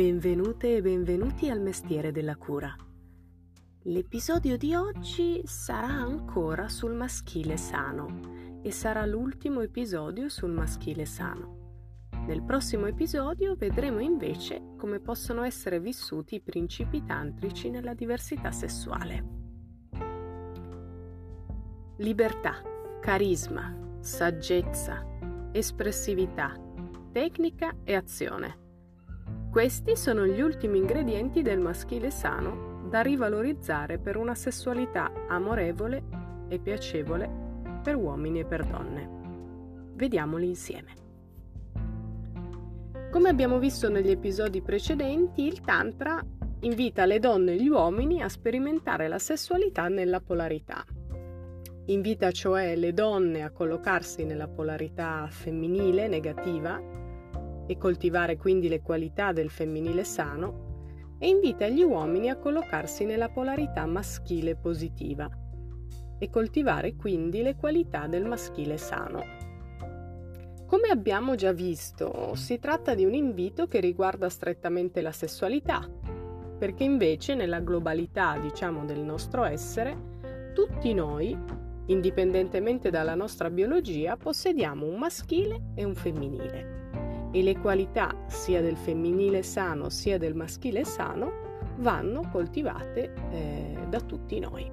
Benvenute e benvenuti al mestiere della cura. L'episodio di oggi sarà ancora sul maschile sano e sarà l'ultimo episodio sul maschile sano. Nel prossimo episodio vedremo invece come possono essere vissuti i principi tantrici nella diversità sessuale. Libertà, carisma, saggezza, espressività, tecnica e azione. Questi sono gli ultimi ingredienti del maschile sano da rivalorizzare per una sessualità amorevole e piacevole per uomini e per donne. Vediamoli insieme. Come abbiamo visto negli episodi precedenti, il Tantra invita le donne e gli uomini a sperimentare la sessualità nella polarità, Invita cioè le donne a collocarsi nella polarità femminile negativa e coltivare quindi le qualità del femminile sano e invita gli uomini a collocarsi nella polarità maschile positiva e coltivare quindi le qualità del maschile sano. Come abbiamo già visto, si tratta di un invito che riguarda strettamente la sessualità, perché invece nella globalità, diciamo, del nostro essere, tutti noi Indipendentemente dalla nostra biologia, possediamo un maschile e un femminile e le qualità sia del femminile sano sia del maschile sano vanno coltivate eh, da tutti noi.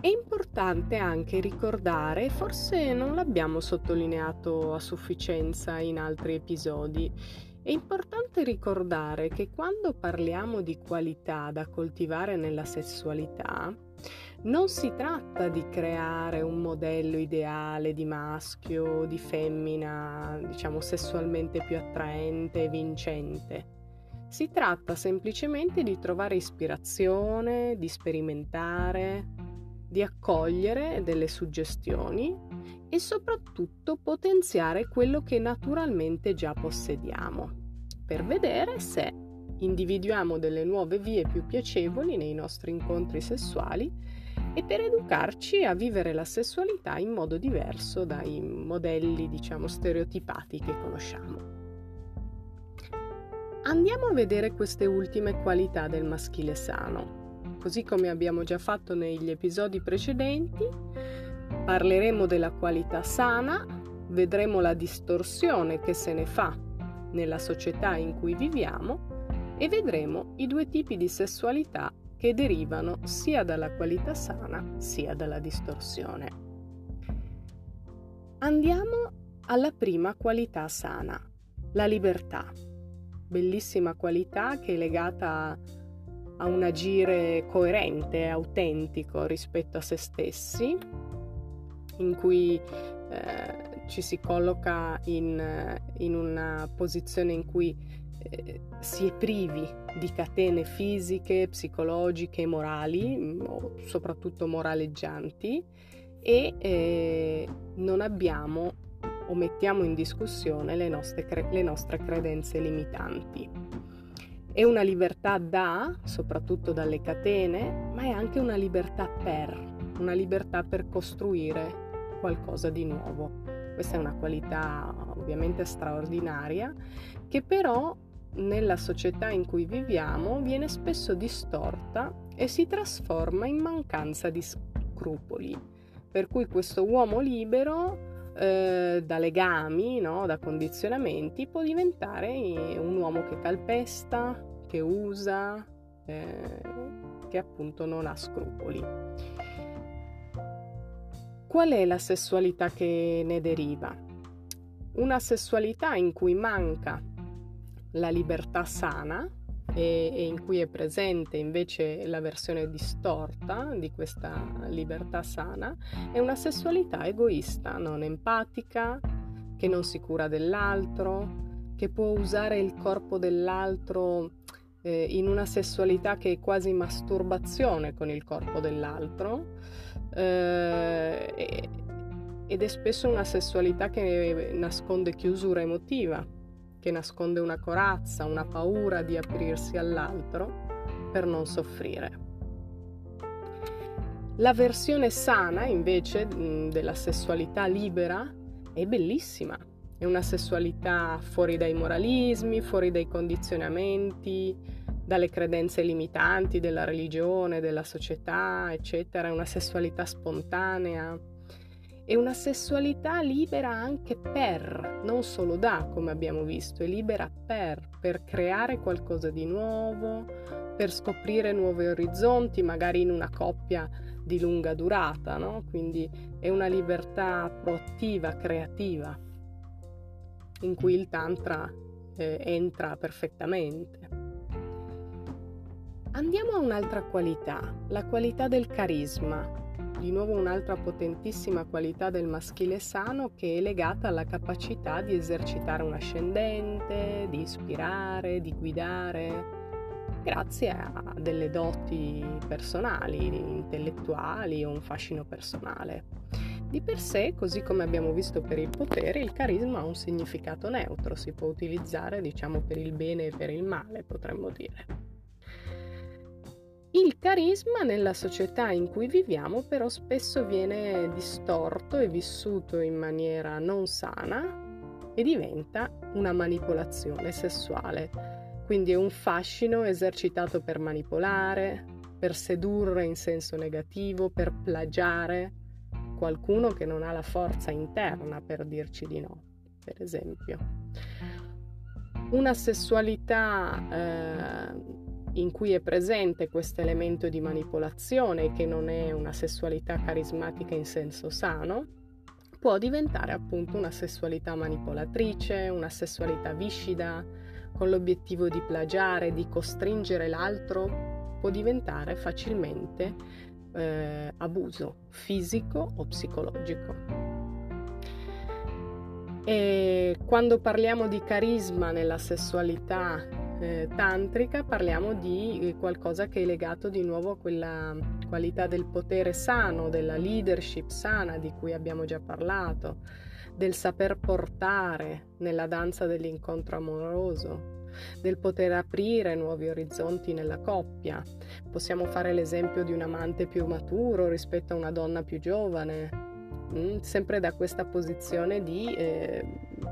È importante anche ricordare, forse non l'abbiamo sottolineato a sufficienza in altri episodi, è importante ricordare che quando parliamo di qualità da coltivare nella sessualità, non si tratta di creare un modello ideale di maschio o di femmina, diciamo sessualmente più attraente e vincente. Si tratta semplicemente di trovare ispirazione, di sperimentare, di accogliere delle suggestioni e soprattutto potenziare quello che naturalmente già possediamo, per vedere se individuiamo delle nuove vie più piacevoli nei nostri incontri sessuali e per educarci a vivere la sessualità in modo diverso dai modelli, diciamo, stereotipati che conosciamo. Andiamo a vedere queste ultime qualità del maschile sano. Così come abbiamo già fatto negli episodi precedenti, parleremo della qualità sana, vedremo la distorsione che se ne fa nella società in cui viviamo e vedremo i due tipi di sessualità che derivano sia dalla qualità sana sia dalla distorsione. Andiamo alla prima qualità sana, la libertà. Bellissima qualità che è legata a un agire coerente autentico rispetto a se stessi, in cui eh, ci si colloca in, in una posizione in cui si è privi di catene fisiche, psicologiche, morali, mm, soprattutto moraleggianti e eh, non abbiamo o mettiamo in discussione le nostre, cre- le nostre credenze limitanti. È una libertà da, soprattutto dalle catene, ma è anche una libertà per, una libertà per costruire qualcosa di nuovo. Questa è una qualità ovviamente straordinaria che però nella società in cui viviamo viene spesso distorta e si trasforma in mancanza di scrupoli. Per cui questo uomo libero eh, da legami, no, da condizionamenti, può diventare un uomo che calpesta, che usa, eh, che appunto non ha scrupoli. Qual è la sessualità che ne deriva? Una sessualità in cui manca la libertà sana e, e, in cui è presente invece la versione distorta di questa libertà sana, è una sessualità egoista, non empatica, che non si cura dell'altro, che può usare il corpo dell'altro eh, in una sessualità che è quasi masturbazione con il corpo dell'altro eh, ed è spesso una sessualità che nasconde chiusura emotiva che nasconde una corazza, una paura di aprirsi all'altro per non soffrire. La versione sana invece della sessualità libera è bellissima, È una sessualità fuori dai moralismi, fuori dai condizionamenti, dalle credenze limitanti della religione, della società, eccetera. È una sessualità spontanea. È una sessualità libera anche per, non solo da, come abbiamo visto, è libera per, per creare qualcosa di nuovo, per scoprire nuovi orizzonti, magari in una coppia di lunga durata, no? Quindi è una libertà proattiva, creativa, in cui il Tantra eh, entra perfettamente. Andiamo a un'altra qualità, la qualità del carisma. Di nuovo un'altra potentissima qualità del maschile sano che è legata alla capacità di esercitare un ascendente, di ispirare, di guidare, grazie a delle doti personali, intellettuali o un fascino personale. Di per sé, così come abbiamo visto per il potere, il carisma ha un significato neutro, si può utilizzare diciamo per il bene e per il male, potremmo dire. Il carisma nella società in cui viviamo però spesso viene distorto e vissuto in maniera non sana e diventa una manipolazione sessuale quindi è un fascino esercitato per manipolare, per sedurre in senso negativo, per plagiare qualcuno che non ha la forza interna per dirci di no, per esempio. Una sessualità eh, in cui è presente questo elemento di manipolazione, che non è una sessualità carismatica in senso sano, può diventare appunto una sessualità manipolatrice, una sessualità viscida, con l'obiettivo di plagiare, di costringere l'altro, può diventare facilmente eh, abuso fisico o psicologico. E quando parliamo di carisma nella sessualità eh, tantrica parliamo di qualcosa che è legato di nuovo a quella qualità del potere sano, della leadership sana di cui abbiamo già parlato del saper portare nella danza dell'incontro amoroso, del poter aprire nuovi orizzonti nella coppia. Possiamo fare l'esempio di un amante più maturo rispetto a una donna più giovane, sempre da questa posizione di eh,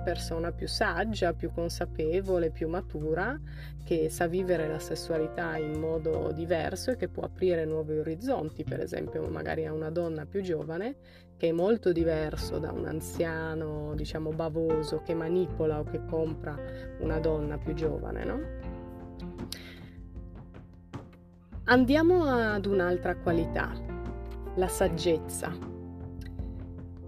persona più saggia, più consapevole, più matura, che sa vivere la sessualità in modo diverso e che può aprire nuovi orizzonti, per esempio magari a una donna più giovane che è molto diverso da un anziano, diciamo, bavoso che manipola o che compra una donna più giovane, no? Andiamo ad un'altra qualità, la saggezza.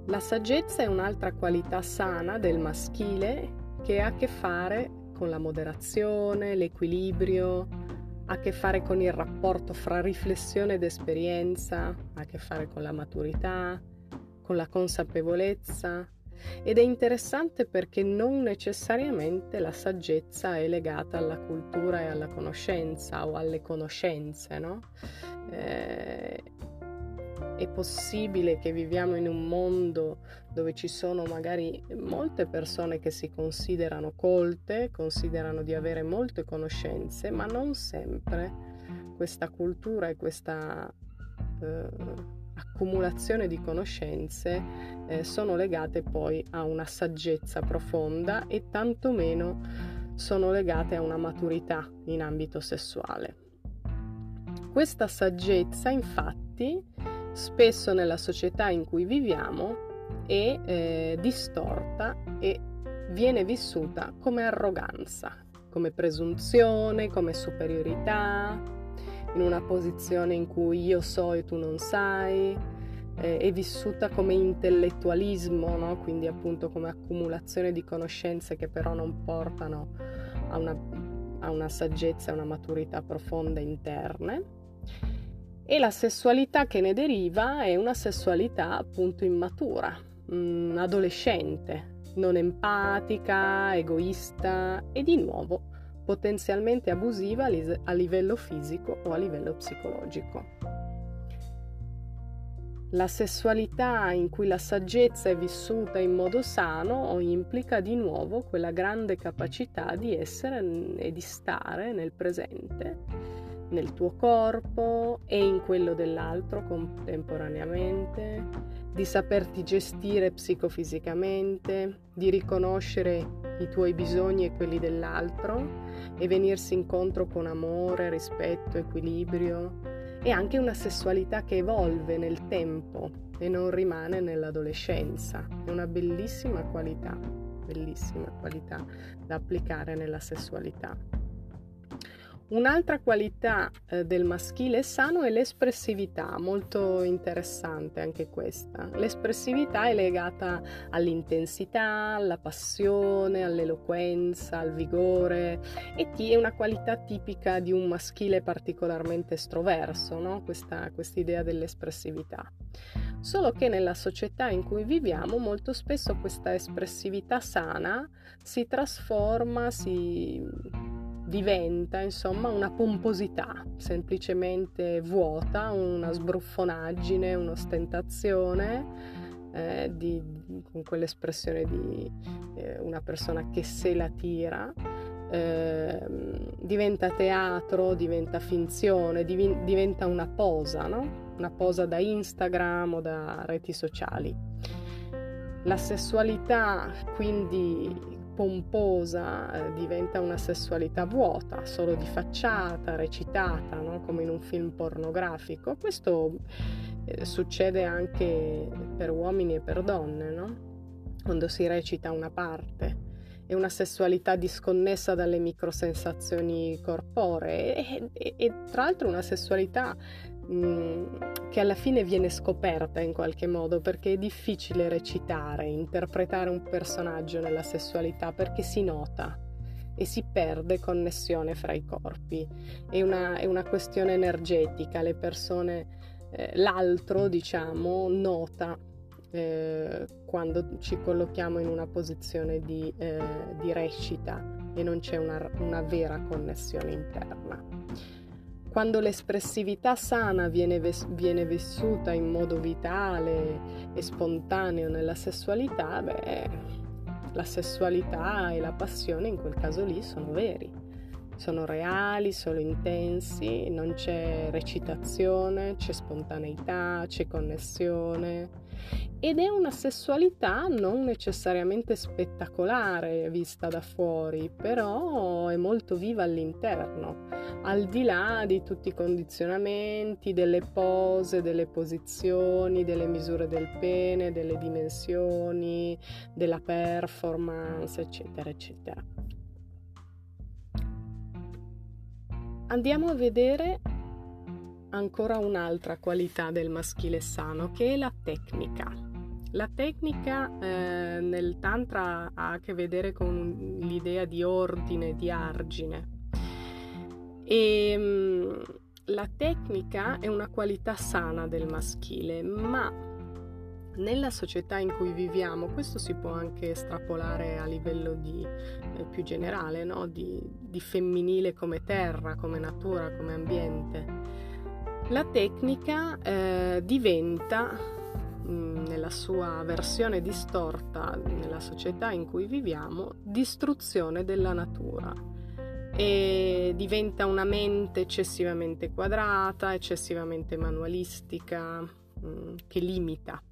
La saggezza è un'altra qualità sana del maschile che ha a che fare con la moderazione, l'equilibrio, ha a che fare con il rapporto fra riflessione ed esperienza, ha a che fare con la maturità, con la consapevolezza. Ed è interessante perché non necessariamente la saggezza è legata alla cultura e alla conoscenza o alle conoscenze, no? Eh, è possibile che viviamo in un mondo dove ci sono magari molte persone che si considerano colte, considerano di avere molte conoscenze, ma non sempre questa cultura e questa eh, accumulazione di conoscenze eh, sono legate poi a una saggezza profonda e tantomeno sono legate a una maturità in ambito sessuale. Questa saggezza infatti spesso nella società in cui viviamo è eh, distorta e viene vissuta come arroganza, come presunzione, come superiorità, in una posizione in cui io so e tu non sai, eh, è vissuta come intellettualismo, no? quindi appunto come accumulazione di conoscenze che però non portano a una, a una saggezza, a una maturità profonda interne e la sessualità che ne deriva è una sessualità appunto immatura, mh, mm, adolescente, non empatica, egoista e di nuovo potenzialmente abusiva a livello fisico o a livello psicologico. La sessualità in cui la saggezza è vissuta in modo sano implica di nuovo quella grande capacità di essere e di stare nel presente nel tuo corpo e in quello dell'altro contemporaneamente, di saperti gestire psicofisicamente, di riconoscere i tuoi bisogni e quelli dell'altro e venirsi incontro con amore, rispetto, equilibrio e anche una sessualità che evolve nel tempo e non rimane nell'adolescenza. È una bellissima qualità, bellissima qualità da applicare nella sessualità. Un'altra qualità eh, del maschile sano è l'espressività, molto interessante anche questa. L'espressività è legata all'intensità, alla passione, all'eloquenza, al vigore e è una qualità tipica di un maschile particolarmente estroverso, no? questa idea dell'espressività. Solo che nella società in cui viviamo molto spesso questa espressività sana si trasforma, si diventa insomma una pomposità semplicemente vuota, una sbruffonaggine, un'ostentazione. Eh, di, con quell'espressione di eh, una persona che se la tira, eh, diventa teatro, diventa finzione, div- diventa una posa, no? una posa da Instagram o da reti sociali. La sessualità quindi pomposa eh, diventa una sessualità vuota, solo di facciata, recitata, no? come in un film pornografico. Questo eh, succede anche per uomini e per donne, no? quando si recita una parte. È una sessualità disconnessa dalle microsensazioni corporee e, e, e tra l'altro una sessualità Che alla fine viene scoperta in qualche modo perché è difficile recitare, interpretare un personaggio nella sessualità perché si nota e si perde connessione fra i corpi. È una, è una questione energetica, le persone, eh, l'altro diciamo, nota eh, quando ci collochiamo in una posizione di, eh, di recita e non c'è una, una vera connessione interna. Quando l'espressività sana viene, ves- viene, vissuta in modo vitale e spontaneo nella sessualità, beh, la sessualità e la passione in quel caso lì sono veri, sono reali, sono intensi, non c'è recitazione, c'è spontaneità, c'è connessione ed è una sessualità non necessariamente spettacolare vista da fuori, però è molto viva all'interno, al di là di tutti i condizionamenti, delle pose, delle posizioni, delle misure del pene, delle dimensioni, della performance, eccetera, eccetera. Andiamo a vedere ancora un'altra qualità del maschile sano che è la tecnica. La tecnica eh, nel Tantra ha a che vedere con l'idea di ordine, di argine. E mh, mm, la tecnica è una qualità sana del maschile, ma nella società in cui viviamo, questo si può anche estrapolare a livello di, eh, più generale, no? di, di femminile come terra, come natura, come ambiente. La tecnica eh, diventa Mm, nella sua versione distorta nella società in cui viviamo, distruzione della natura e diventa una mente eccessivamente quadrata, eccessivamente manualistica, mm, che limita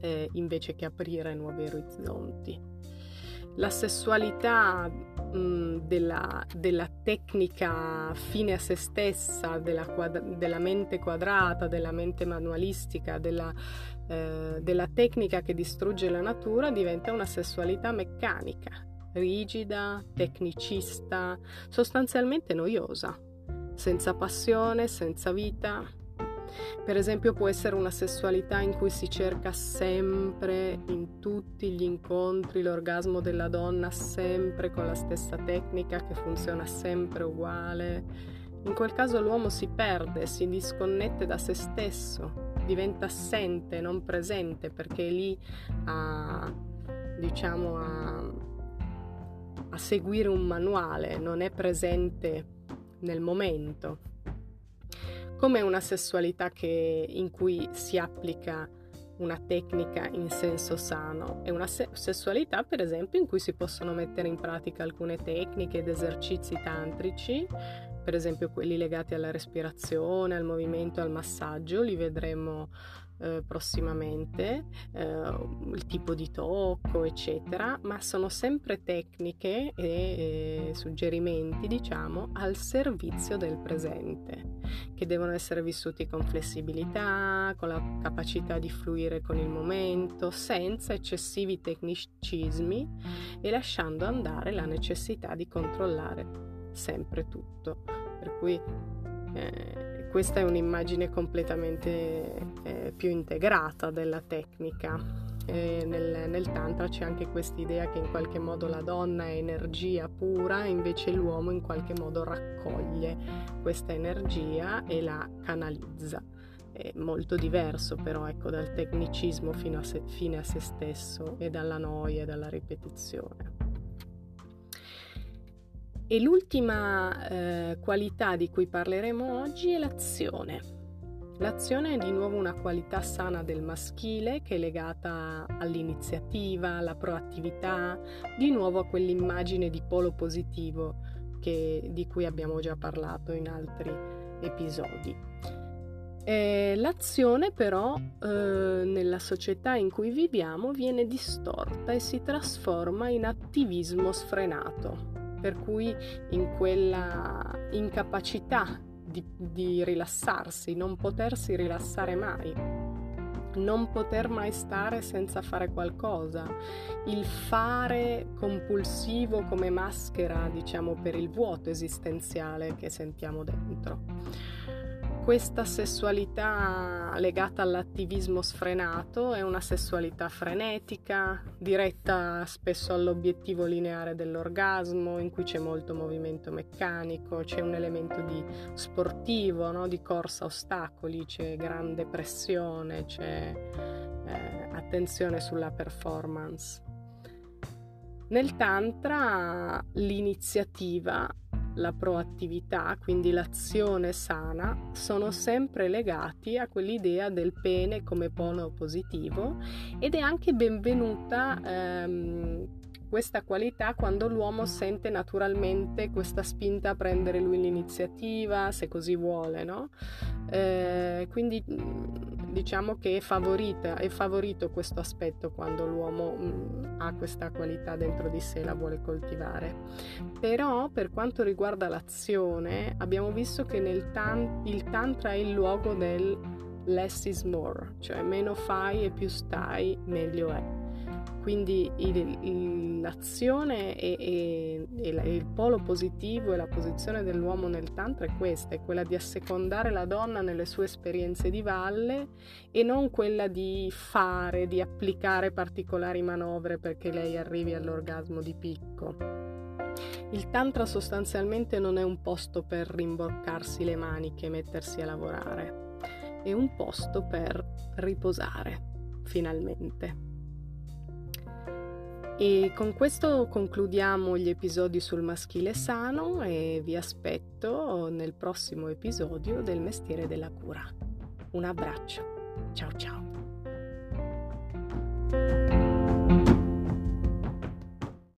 eh, invece che aprire nuovi orizzonti. La sessualità mh, della, della, tecnica fine a se stessa, della, quadra, della mente quadrata, della mente manualistica, della, eh, della tecnica che distrugge la natura, diventa una sessualità meccanica, rigida, tecnicista, sostanzialmente noiosa, senza passione, senza vita, per esempio può essere una sessualità in cui si cerca sempre, in tutti gli incontri, l'orgasmo della donna sempre con la stessa tecnica che funziona sempre uguale. In quel caso l'uomo si perde, si disconnette da se stesso, diventa assente, non presente, perché è lì a, diciamo, a, a seguire un manuale, non è presente nel momento come una sessualità che, in cui si applica una tecnica in senso sano. È una se- sessualità per esempio in cui si possono mettere in pratica alcune tecniche ed esercizi tantrici per esempio quelli legati alla respirazione, al movimento, al massaggio, li vedremo eh, prossimamente, eh, il tipo di tocco, eccetera, ma sono sempre tecniche e suggerimenti, diciamo, al servizio del presente, che devono essere vissuti con flessibilità, con la capacità di fluire con il momento, senza eccessivi tecnicismi e lasciando andare la necessità di controllare sempre tutto. Per cui eh, questa è un'immagine completamente eh, più integrata della tecnica. Nel, nel, Tantra c'è anche questa idea che in qualche modo la donna è energia pura, invece l'uomo in qualche modo raccoglie questa energia e la canalizza. È molto diverso però ecco, dal tecnicismo fino a se, fine a se stesso e dalla noia e dalla ripetizione. E l'ultima eh, qualità di cui parleremo oggi è l'azione. L'azione è di nuovo una qualità sana del maschile che è legata all'iniziativa, alla proattività, di nuovo a quell'immagine di polo positivo che, di cui abbiamo già parlato in altri episodi. Eh, l'azione però eh, nella società in cui viviamo viene distorta e si trasforma in attivismo sfrenato per cui in quella incapacità di, di rilassarsi, non potersi rilassare mai, non poter mai stare senza fare qualcosa, il fare compulsivo come maschera, diciamo, per il vuoto esistenziale che sentiamo dentro questa sessualità legata all'attivismo sfrenato è una sessualità frenetica, diretta spesso all'obiettivo lineare dell'orgasmo, in cui c'è molto movimento meccanico, c'è un elemento di sportivo, no? di corsa ostacoli, c'è grande pressione, c'è eh, attenzione sulla performance. Nel Tantra l'iniziativa la proattività, quindi l'azione sana, sono sempre legati a quell'idea del pene come polo positivo ed è anche benvenuta ehm, questa qualità quando l'uomo sente naturalmente questa spinta a prendere lui l'iniziativa, se così vuole, no? Eh, quindi diciamo che è, favorita, è favorito questo aspetto quando l'uomo mh, ha questa qualità dentro di sé la vuole coltivare. Però per quanto riguarda l'azione abbiamo visto che nel tan- il tantra è il luogo del less is more, cioè meno fai e più stai, meglio è. Quindi il, l'azione e, e, e, il polo positivo e la posizione dell'uomo nel tantra è questa, è quella di assecondare la donna nelle sue esperienze di valle e non quella di fare, di applicare particolari manovre perché lei arrivi all'orgasmo di picco. Il tantra sostanzialmente non è un posto per rimboccarsi le maniche e mettersi a lavorare, è un posto per riposare, finalmente. E con questo concludiamo gli episodi sul maschile sano e vi aspetto nel prossimo episodio del mestiere della cura. Un abbraccio. Ciao ciao.